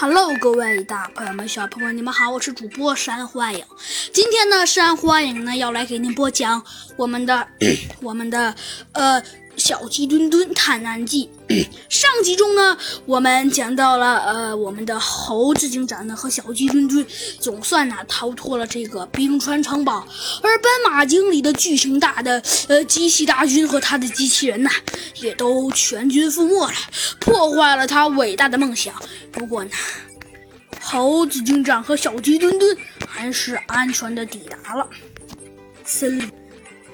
Hello，各位大朋友们、小朋友们，你们好，我是主播山欢迎。今天呢，山欢迎呢要来给您播讲我们的 我们的呃小鸡墩墩探案记。上集中呢，我们讲到了呃我们的猴子警长呢和小鸡墩墩总算呢逃脱了这个冰川城堡，而斑马经里的巨型大的呃机器大军和他的机器人呢也都全军覆没了，破坏了他伟大的梦想。不过呢，猴子警长和小鸡墩墩还是安全的抵达了森林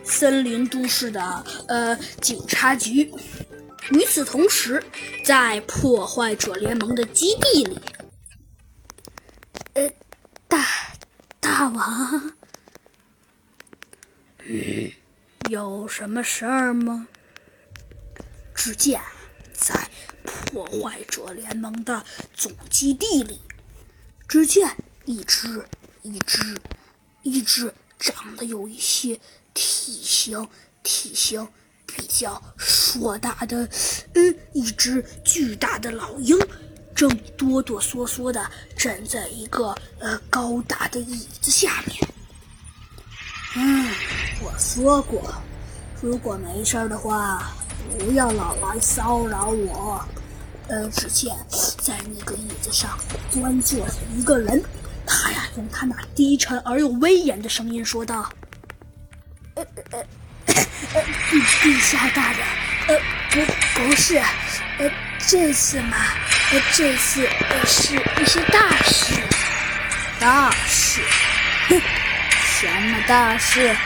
森林都市的呃警察局。与此同时，在破坏者联盟的基地里，呃，大大王，嗯，有什么事儿吗？只见在破坏者联盟的总基地里，只见一只一只一只长得有一些体型体型。比较硕大的，嗯，一只巨大的老鹰，正哆哆嗦嗦地站在一个呃高大的椅子下面。嗯，我说过，如果没事的话，不要老来骚扰我。呃，只见在那个椅子上端坐着一个人，他呀用他那低沉而又威严的声音说道：“呃呃。”呃，陛陛下大人，呃，不不是，呃，这次嘛，呃，这次呃是一些大事，大事，哼，什么大事？